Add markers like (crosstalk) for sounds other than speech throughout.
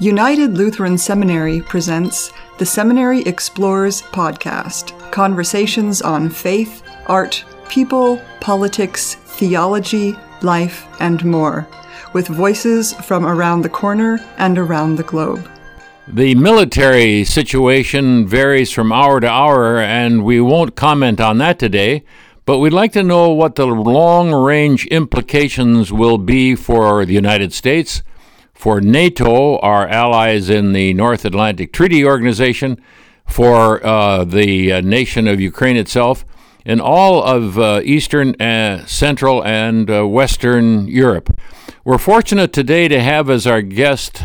United Lutheran Seminary presents the Seminary Explores podcast conversations on faith, art, people, politics, theology, life, and more, with voices from around the corner and around the globe. The military situation varies from hour to hour, and we won't comment on that today. But we'd like to know what the long range implications will be for the United States, for NATO, our allies in the North Atlantic Treaty Organization, for uh, the uh, nation of Ukraine itself, and all of uh, Eastern, uh, Central, and uh, Western Europe. We're fortunate today to have as our guest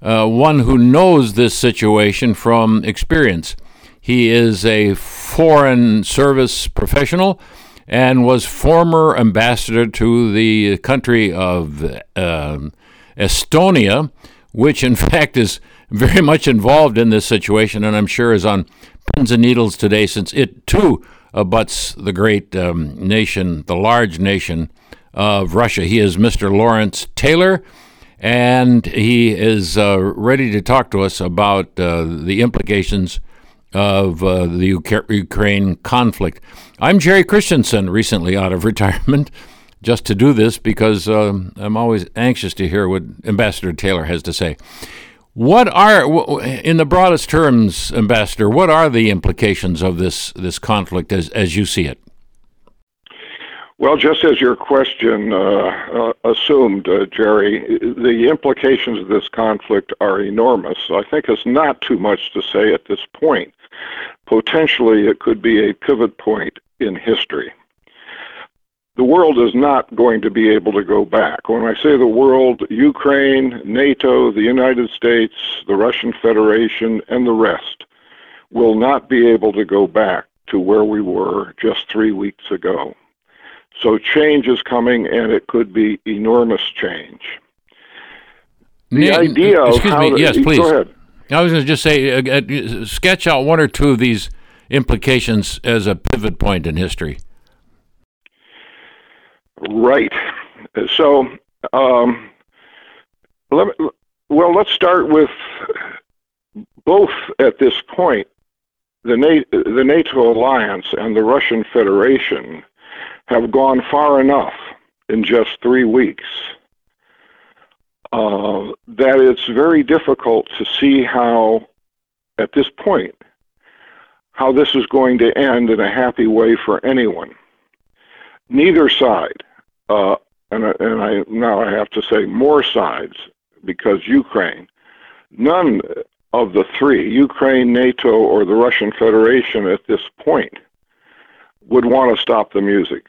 uh, one who knows this situation from experience. He is a foreign service professional and was former ambassador to the country of um, Estonia, which in (laughs) fact is very much involved in this situation, and I'm sure is on pins and needles today, since it too abuts the great um, nation, the large nation of Russia. He is Mr. Lawrence Taylor, and he is uh, ready to talk to us about uh, the implications of uh, the Ukraine conflict. I'm Jerry Christianson, recently out of (laughs) retirement just to do this because um, I'm always anxious to hear what Ambassador Taylor has to say. What are, in the broadest terms, Ambassador, what are the implications of this, this conflict as, as you see it? Well, just as your question uh, uh, assumed, uh, Jerry, the implications of this conflict are enormous. I think it's not too much to say at this point. Potentially, it could be a pivot point in history the world is not going to be able to go back. When I say the world, Ukraine, NATO, the United States, the Russian Federation, and the rest will not be able to go back to where we were just three weeks ago. So change is coming, and it could be enormous change. The idea excuse me, to, yes, please. Go ahead. I was going to just say, uh, uh, sketch out one or two of these implications as a pivot point in history. Right. So, um, let me, well, let's start with both at this point. The, Na- the NATO alliance and the Russian Federation have gone far enough in just three weeks uh, that it's very difficult to see how, at this point, how this is going to end in a happy way for anyone neither side, uh, and, and I now I have to say more sides because Ukraine, none of the three, Ukraine, NATO, or the Russian Federation at this point, would want to stop the music.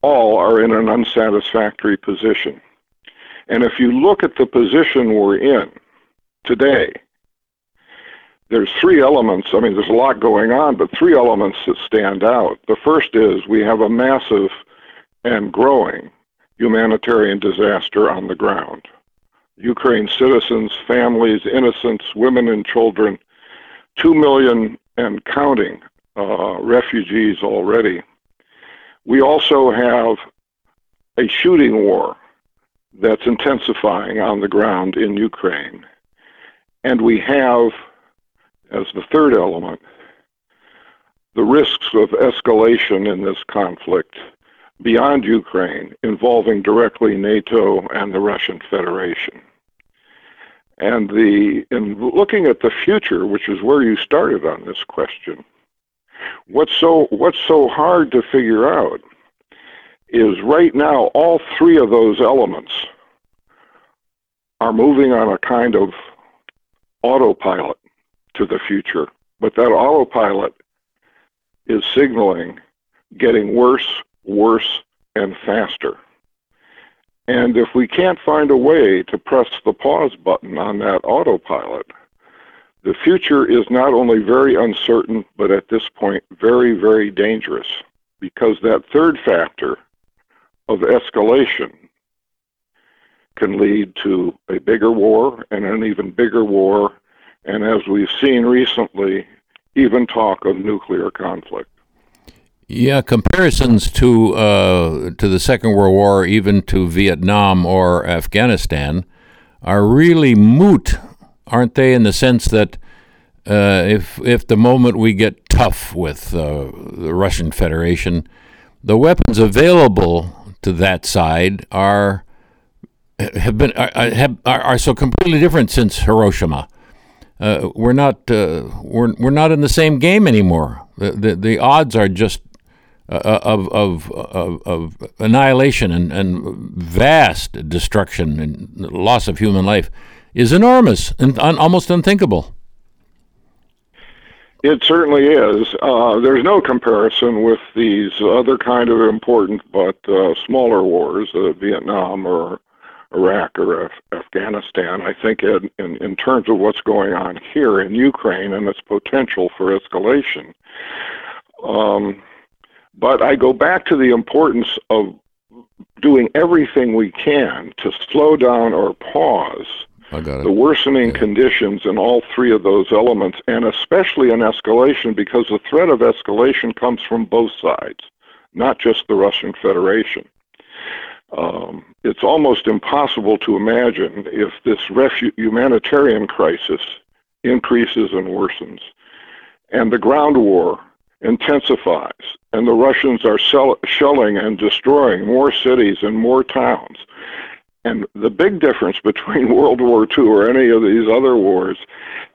All are in an unsatisfactory position. And if you look at the position we're in today, there's three elements. I mean, there's a lot going on, but three elements that stand out. The first is we have a massive and growing humanitarian disaster on the ground. Ukraine citizens, families, innocents, women and children, two million and counting uh, refugees already. We also have a shooting war that's intensifying on the ground in Ukraine. And we have as the third element, the risks of escalation in this conflict beyond Ukraine involving directly NATO and the Russian Federation. And the in looking at the future, which is where you started on this question, what's so what's so hard to figure out is right now all three of those elements are moving on a kind of autopilot to the future. But that autopilot is signaling getting worse, worse, and faster. And if we can't find a way to press the pause button on that autopilot, the future is not only very uncertain, but at this point, very, very dangerous. Because that third factor of escalation can lead to a bigger war and an even bigger war and as we've seen recently, even talk of nuclear conflict. Yeah, comparisons to uh, to the Second World War, even to Vietnam or Afghanistan, are really moot, aren't they? In the sense that uh, if if the moment we get tough with uh, the Russian Federation, the weapons available to that side are have been are, have, are, are so completely different since Hiroshima. Uh, we're not uh, we're we're not in the same game anymore. The the, the odds are just uh, uh of, of of of annihilation and, and vast destruction and loss of human life is enormous and un, almost unthinkable. It certainly is. Uh, there's no comparison with these other kind of important but uh, smaller wars, uh, Vietnam or Iraq or Af- Afghanistan. I think in, in, in terms of what's going on here in Ukraine and its potential for escalation. Um, but I go back to the importance of doing everything we can to slow down or pause the worsening yeah. conditions in all three of those elements, and especially an escalation, because the threat of escalation comes from both sides, not just the Russian Federation. Um, it's almost impossible to imagine if this refu- humanitarian crisis increases and worsens, and the ground war intensifies, and the Russians are sell- shelling and destroying more cities and more towns, and the big difference between (laughs) World War II or any of these other wars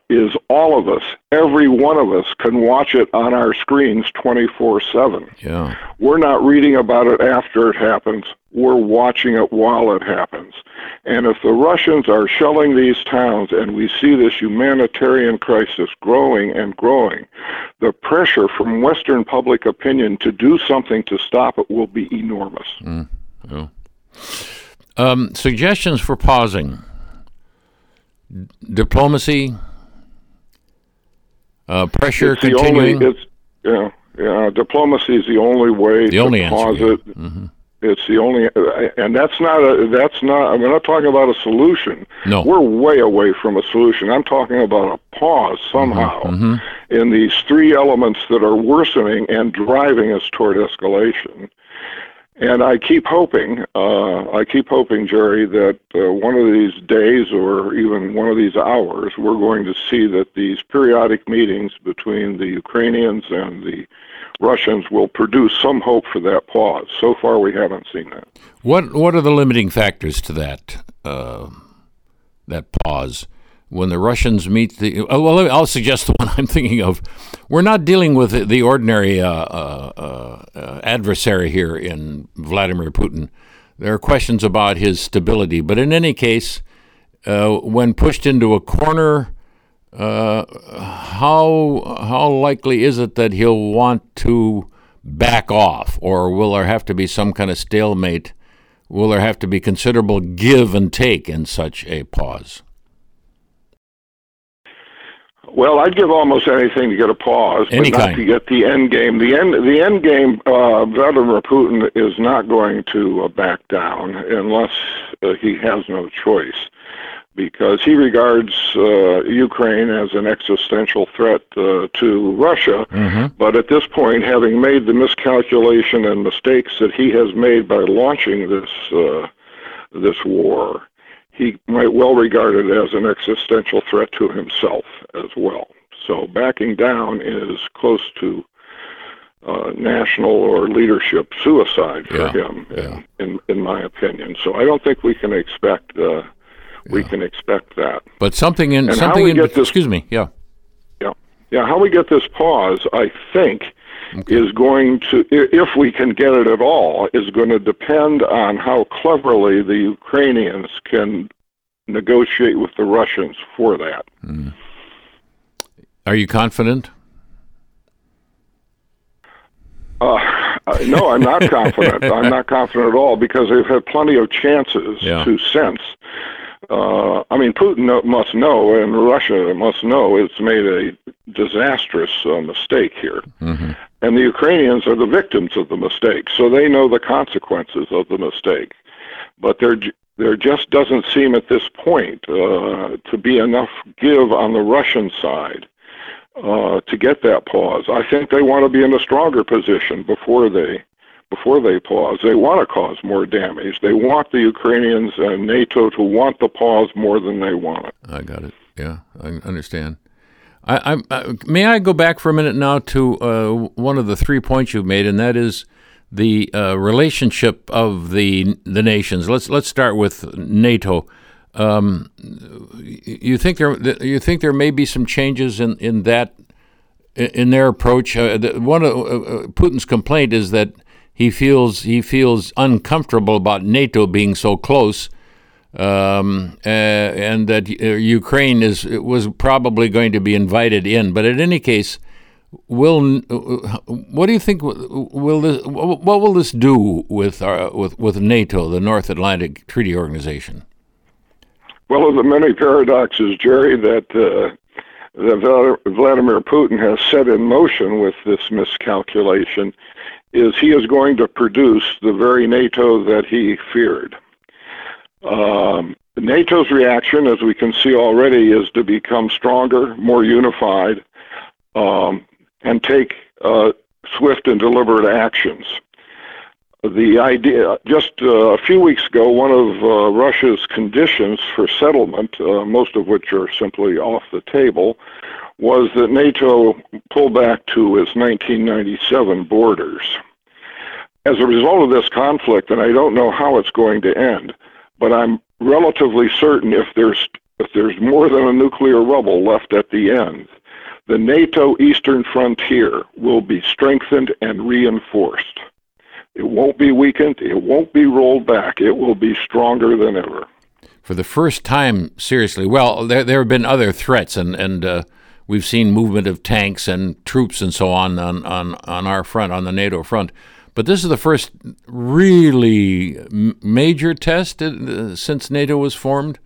is all of us, every one of us, can watch it on our screens 24 7. Yeah. We're not reading about it after it happens, we're watching it while it happens. And if the Russians are shelling these towns and we see this humanitarian crisis growing and growing, the pressure from Western public opinion to do something to stop it will be enormous. Mm. Yeah. Um, suggestions for pausing diplomacy, uh, pressure it's continuing. Only, it's yeah, yeah. Diplomacy is the only way the to only pause answer, it. Mm-hmm. It's the only, and that's not a. That's not. I'm not talking about a solution. No, we're way away from a solution. I'm talking about a pause somehow mm-hmm. in these three elements that are worsening and driving us toward escalation. And I keep hoping, uh, I keep hoping, Jerry, that uh, one of these days or even one of these hours, we're going to see that these periodic meetings between the Ukrainians and the Russians will produce some hope for that pause. So far, we haven't seen that. What What are the limiting factors to that uh, that pause? When the Russians meet the oh, well, I'll suggest the (laughs) one I'm thinking of. We're not dealing with the ordinary uh, uh, uh, adversary here in Vladimir Putin. There are questions about his stability, but in any case, uh, when pushed into a corner, uh, how how likely is it that he'll want to back off, or will there have to be some kind of stalemate? Will there have to be considerable give and take in such a pause? Well, I'd give almost anything to get a pause, Any but not kind. to get the end game. The end, the end game. Uh, Vladimir Putin is not going to uh, back down unless uh, he has no choice, because he regards uh, Ukraine as an existential threat uh, to Russia. Mm-hmm. But at this point, having made the miscalculation and mistakes that he has made by launching this uh, this war, he might well regard it as an existential threat to himself as well. So backing down is close to uh, national or leadership suicide for Yeah, him, yeah. in in my opinion. So I don't think we can expect uh, we Yeah. can expect that. But something in And something in this- excuse me, yeah. Yeah, yeah. How we get this pause, I think, Okay. is going to, if we can get it at all, is going to depend on how cleverly the Ukrainians can negotiate with the Russians for that. Are you confident? Uh, uh, no, I'm not confident. (laughs) I'm not confident at all because they've had plenty of chances Yeah. to sense. Uh, I mean, Putin must know, and Russia must know, it's made a disastrous uh, mistake here. Mm-hmm. And the Ukrainians are the victims of the mistake, so they know the consequences of the mistake. But there, there just doesn't seem at this point uh, to be enough give on the Russian side uh, to get that pause. I think they want to be in a stronger position before they before they pause. They want to cause more damage. They want the Ukrainians and NATO to want the pause more than they want it. I got it. Yeah, I understand. I, I, I may I go back for a minute now to uh, one of the three points you've made, and that is the uh, relationship of the the nations. Let's let's start with NATO. Um, you think there you think there may be some changes in, in that in their approach? Uh, one of uh, uh, Putin's complaint is that he feels he feels uncomfortable about NATO being so close, um, uh, and that uh, Ukraine is was probably going to be invited in. But in any case, will what do you think will this what will this do with our, with with NATO, the North Atlantic Treaty Organization? Well, of the many paradoxes, Jerry, that uh, that Vladimir Putin has set in motion with this miscalculation is he is going to produce the very NATO that he feared. Um, NATO's reaction, as we can see already, is to become stronger, more unified, um, and take uh, swift and deliberate actions. The idea, just uh, a few weeks ago, one of uh, Russia's conditions for settlement, uh, most of which are simply off the table, was that NATO pull back to its 1997 borders. As a result of this conflict, and I don't know how it's going to end, but I'm relatively certain if there's if there's more than a nuclear rubble left at the end, the NATO eastern frontier will be strengthened and reinforced. It won't be weakened, it won't be rolled back, it will be stronger than ever. For the first time, seriously, well, there, there have been other threats, and, and uh, we've seen movement of tanks and troops and so on, on on on our front, on the NATO front. But this is the first really major test uh, since NATO was formed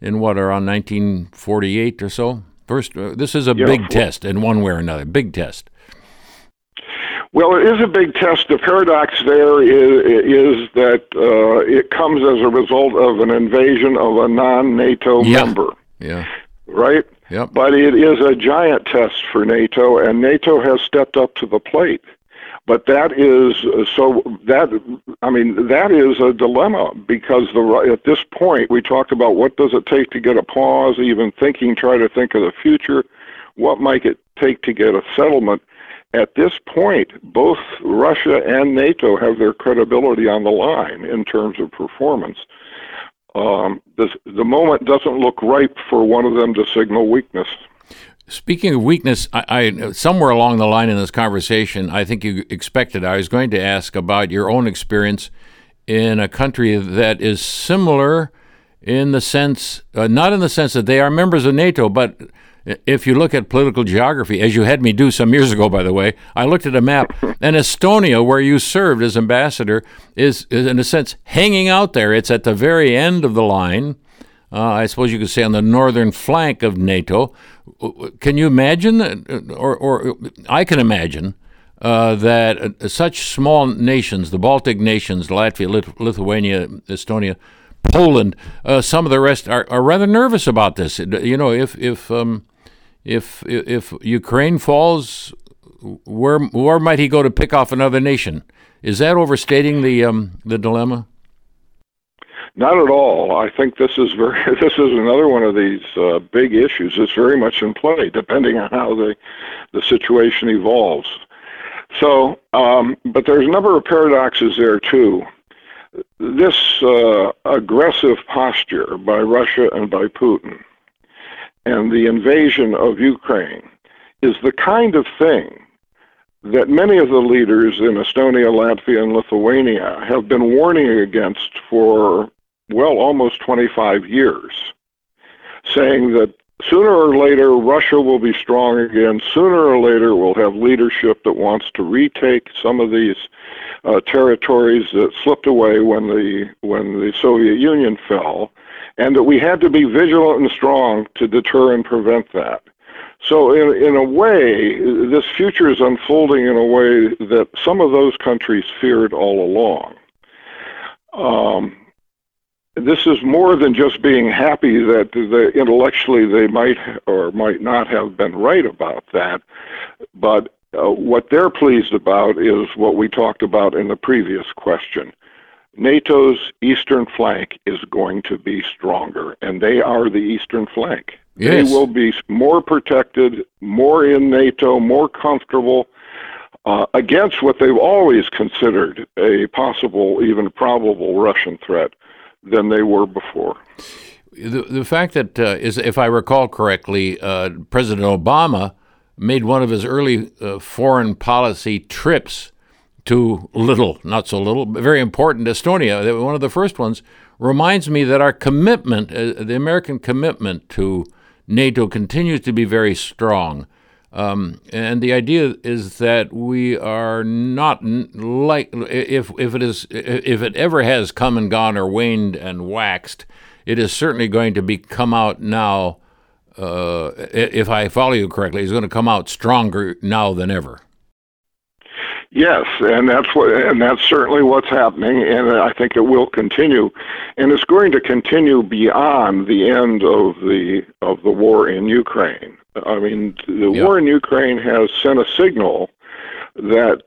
in what around 1948 or so. First, uh, this is a yeah, big for, test in one way or another. Big test. Well, it is a big test. The paradox there is, is that uh, it comes as a result of an invasion of a non-NATO yeah. member. Yeah. Right. Yep. But it is a giant test for NATO, and NATO has stepped up to the plate. But that is so that I mean that is a dilemma because the at this point we talked about what does it take to get a pause, even thinking, try to think of the future. What might it take to get a settlement? At this point, both Russia and NATO have their credibility on the line in terms of performance. Um, this, the moment doesn't look ripe for one of them to signal weakness. Speaking of weakness, I, I, somewhere along the line in this conversation, I think you expected I was going to ask about your own experience in a country that is similar in the sense, uh, not in the sense that they are members of NATO, but if you look at political geography, as you had me do some years ago, by the way, I looked at a map, and Estonia, where you served as ambassador, is, is in a sense hanging out there. It's at the very end of the line uh, I suppose you could say on the northern flank of NATO. Can you imagine, or, or I can imagine, uh, that such small nations, the Baltic nations, Latvia, Lit- Lithuania, Estonia, Poland, uh, some of the rest are, are rather nervous about this. You know, if if um, if if Ukraine falls, where where might he go to pick off another nation? Is that overstating the um, the dilemma? Not at all. I think this is very. (laughs) This is another one of these uh, big issues. It's very much in play, depending on how the the situation evolves. So, um, but there's a number of paradoxes there too. This uh, aggressive posture by Russia and by Putin, and the invasion of Ukraine, is the kind of thing that many of the leaders in Estonia, Latvia, and Lithuania have been warning against for well, almost 25 years, saying that sooner or later Russia will be strong again. Sooner or later we'll have leadership that wants to retake some of these uh, territories that slipped away when the when the Soviet Union fell, and that we had to be vigilant and strong to deter and prevent that. So, in, in a way, this future is unfolding in a way that some of those countries feared all along. Um, this is more than just being happy that the, intellectually they might or might not have been right about that, but uh, what they're pleased about is what we talked about in the previous question. NATO's eastern flank is going to be stronger, and they are the eastern flank. Yes. They will be more protected, more in NATO, more comfortable uh, against what they've always considered a possible, even probable Russian threat than they were before. The, the fact that, uh, is, if I recall correctly, uh, President Obama made one of his early uh, foreign policy trips to little, not so little, but very important Estonia, one of the first ones, reminds me that our commitment, uh, the American commitment to NATO, continues to be very strong. Um, and the idea is that we are not like if if it is if it ever has come and gone or waned and waxed, it is certainly going to be come out now. Uh, if I follow you correctly, it's going to come out stronger now than ever. Yes, and that's what, and that's certainly what's happening, and I think it will continue, and it's going to continue beyond the end of the of the war in Ukraine. I mean, the yep. war in Ukraine has sent a signal that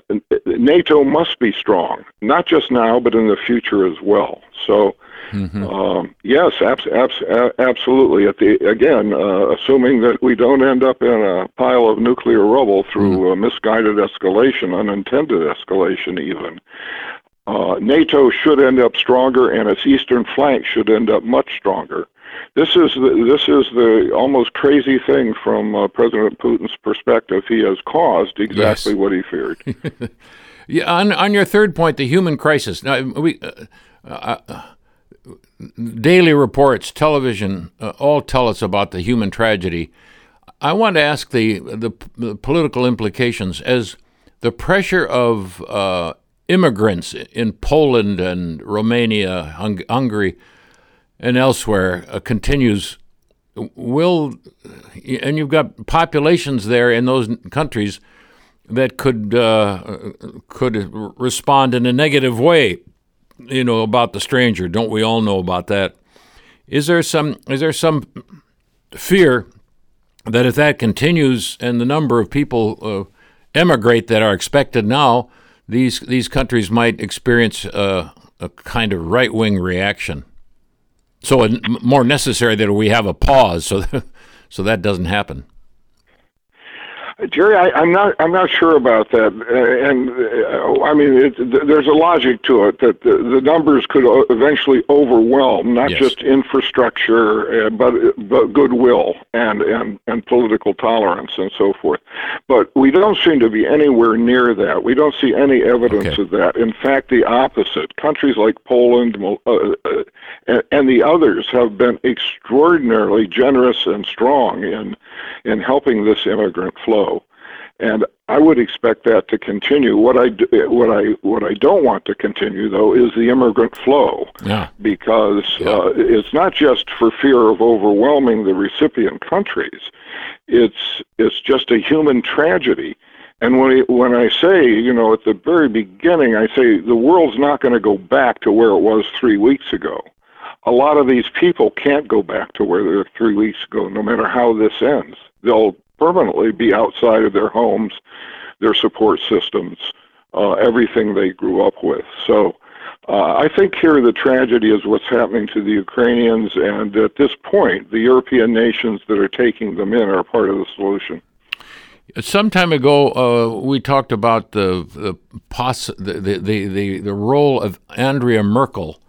NATO must be strong, not just now, but in the future as well. So Mm-hmm. Um, yes, abs- abs- absolutely. At the again, uh, assuming that we don't end up in a pile of nuclear rubble through mm-hmm. misguided escalation, unintended escalation, even. Uh, NATO should end up stronger, and its eastern flank should end up much stronger. This is the, this is the almost crazy thing from uh, President Putin's perspective. He has caused exactly yes. what he feared. (laughs) yeah. On on your third point, the human crisis. Now we. Uh, uh, daily reports, television, uh, all tell us about the human tragedy. I want to ask the, the, the political implications as the pressure of uh, immigrants in Poland and Romania, Hung- Hungary, and elsewhere uh, continues. Will and you've got populations there in those countries that could uh, could respond in a negative way you know about the stranger. Don't we all know about that? Is there some is there some fear that if that continues and the number of people uh, emigrate that are expected now, these these countries might experience a, a kind of right wing reaction? So more necessary that we have a pause so that, (laughs) so that doesn't happen. Jerry, I, am not. I'm not sure about that. Uh, and uh, I mean, it, there's a logic to it that the, the numbers could eventually overwhelm not yes. just infrastructure, uh, but but goodwill and and and political tolerance and so forth. But we don't seem to be anywhere near that. We don't see any evidence okay. of that. In fact, the opposite. Countries like Poland uh, uh, and, and the others have been extraordinarily generous and strong in in helping this immigrant flow. And I would expect that to continue. What I do, what I what I don't want to continue though is the immigrant flow, yeah. because yeah. Uh, it's not just for fear of overwhelming the recipient countries. It's it's just a human tragedy. And when I, when I say, you know, at the very beginning, I say the world's not going to go back to where it was three weeks ago. A lot of these people can't go back to where they were three weeks ago, no matter how this ends. They'll permanently be outside of their homes, their support systems, uh, everything they grew up with. So uh, I think here the tragedy is what's happening to the Ukrainians, and at this point, the European nations that are taking them in are part of the solution. Some time ago, uh, we talked about the the, poss- the, the, the, the role of Angela Merkel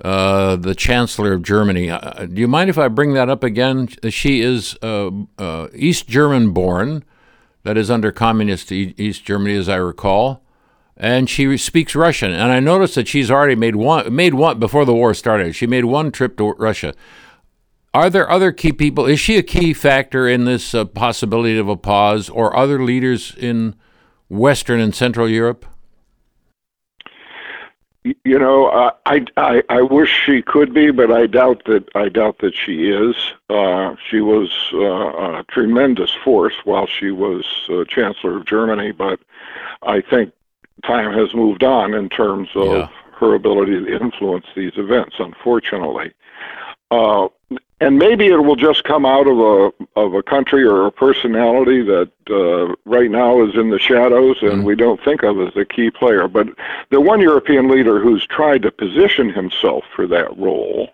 uh, the Chancellor of Germany. Uh, do you mind if I bring that up again? She is uh, uh East German born, that is under communist East Germany, as I recall, and she speaks Russian. And I noticed that she's already made one made one before the war started. She made one trip to Russia. Are there other key people? Is she a key factor in this uh, possibility of a pause, or other leaders in Western and Central Europe? You know, uh, I, I I wish she could be, but I doubt that I doubt that she is. Uh, she was uh, a tremendous force while she was uh, Chancellor of Germany, but I think time has moved on in terms of yeah. her ability to influence these events. Unfortunately, Uh, and maybe it will just come out of a of a country or a personality that uh, right now is in the shadows and mm we don't think of as a key player. But the one European leader who's tried to position himself for that role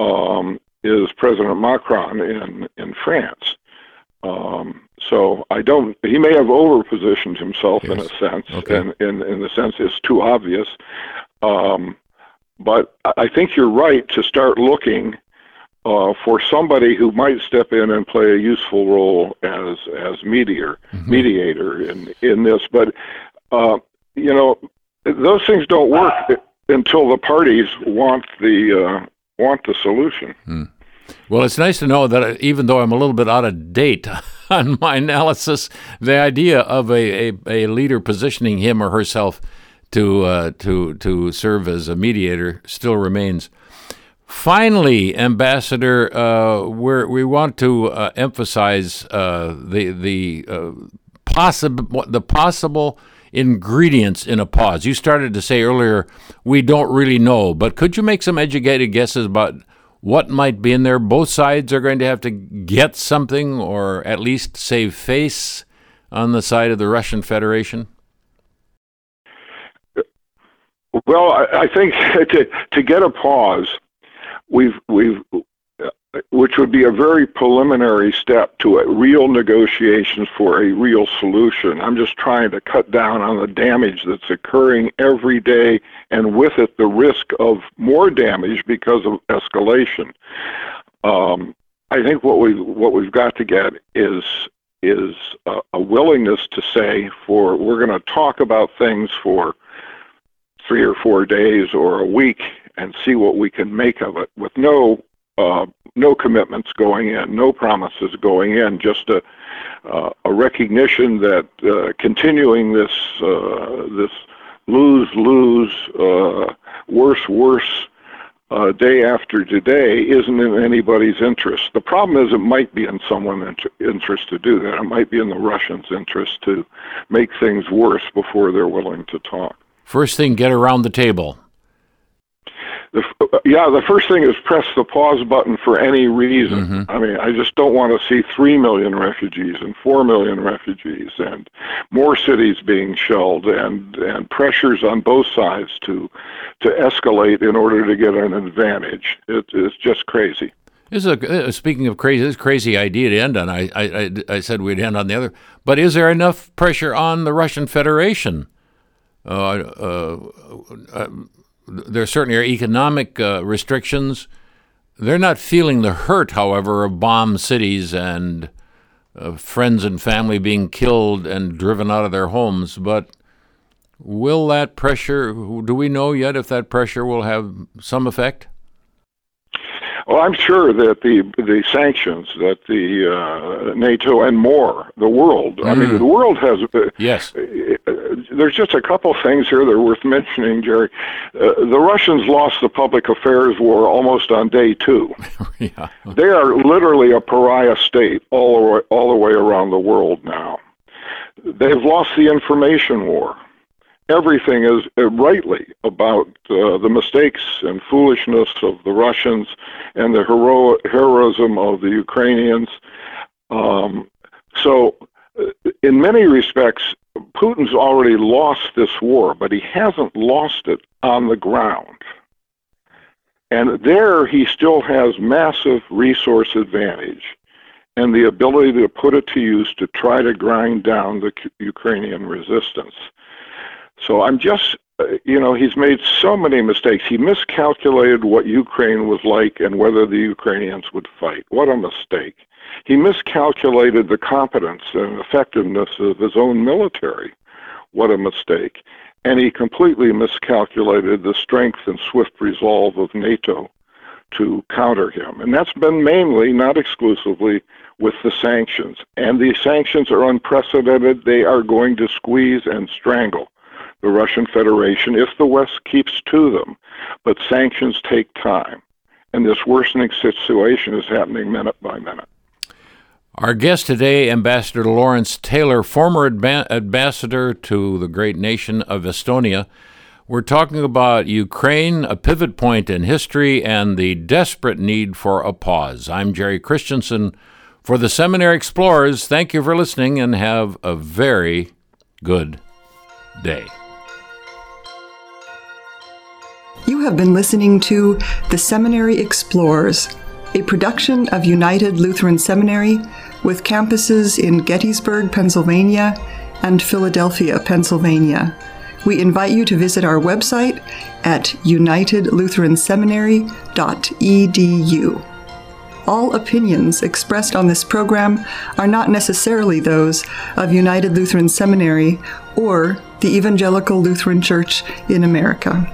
um, is President Macron in in France. Um, so I don't. He may have overpositioned himself yes. in a sense, okay. and in in the sense it's too obvious. Um, but I think you're right to start looking uh, for somebody who might step in and play a useful role as as mediator mm-hmm. mediator in in this. But uh, you know, those things don't work until the parties want the uh, want the solution. Mm. Well, it's nice to know that even though I'm a little bit out of date (laughs) on my analysis, the idea of a, a, a leader positioning him or herself to uh, to to serve as a mediator still remains. Finally, Ambassador, uh, we want to uh, emphasize uh, the the uh, possible the possible ingredients in a pause. You started to say earlier we don't really know, but could you make some educated guesses about what might be in there? Both sides are going to have to get something, or at least save face on the side of the Russian Federation. Well, I, think (laughs) to to get a pause, we've we've which would be a very preliminary step to a real negotiations for a real solution. I'm just trying to cut down on the damage that's occurring every day, and with it, the risk of more damage because of escalation. Um, I think what we what we've got to get is is a, a willingness to say for we're going to talk about things for three or four days or a week and see what we can make of it with no uh, no commitments going in, no promises going in, just a uh, a recognition that uh, continuing this uh, this lose lose uh, worse worse uh, day after today isn't in anybody's interest. The problem is it might be in someone's interest to do that. It might be in the Russians' interest to make things worse before they're willing to talk. First thing, get around the table. The, yeah, the first thing is press the pause button for any reason. Mm-hmm. I mean, I just don't want to see 3 million refugees and 4 million refugees and more cities being shelled and, and pressures on both sides to, to escalate in order to get an advantage. It, it's just crazy. This is a, uh, speaking of crazy, this crazy idea to end on. I, I, I said we'd end on the other, but is there enough pressure on the Russian Federation uh, uh, uh, there certainly are economic restrictions. They're not feeling the hurt, however, of bomb cities and friends and family being killed and driven out of their homes. But will that pressure, do we know yet if that pressure will have some effect? Well, I'm sure that the the sanctions that the uh, NATO and more the world. Mm. I mean, mm. the world has. Uh, yes. There's just a couple things here that are worth mentioning, Jerry. Uh, the Russians lost the public affairs war almost on day two. (laughs) yeah. They are literally a pariah state all the way, all the way around the world now. They've lost the information war everything is uh, rightly about uh, the mistakes and foolishness of the Russians and the hero- heroism of the Ukrainians. Um, so, in many respects, Putin's already lost this war, but he hasn't lost it on the ground. And there he still has massive resource advantage and the ability to put it to use to try to grind down the Ukrainian resistance. So I'm just, uh, you know, he's made so many mistakes. He miscalculated what Ukraine was like and whether the Ukrainians would fight. What a mistake. He miscalculated the competence and effectiveness of his own military. What a mistake. And he completely miscalculated the strength and swift resolve of NATO to counter him. And that's been mainly, not exclusively, with the sanctions. And the sanctions are unprecedented. They are going to squeeze and strangle the Russian Federation if the West keeps to them. But sanctions take time. And this worsening situation is happening minute by minute. Our guest today, Ambassador Lawrence Taylor, former ambassador to the great nation of Estonia. We're talking about Ukraine, a pivot point in history, and the desperate need for a pause. I'm Jerry Christianson for the Seminary Explorers. Thank you for listening and have a very good day. You have been listening to The Seminary Explorers, a production of United Lutheran Seminary with campuses in Gettysburg, Pennsylvania and Philadelphia, Pennsylvania. We invite you to visit our website at unitedlutheranseminary.edu. All opinions expressed on this program are not necessarily those of United Lutheran Seminary or the Evangelical Lutheran Church in America.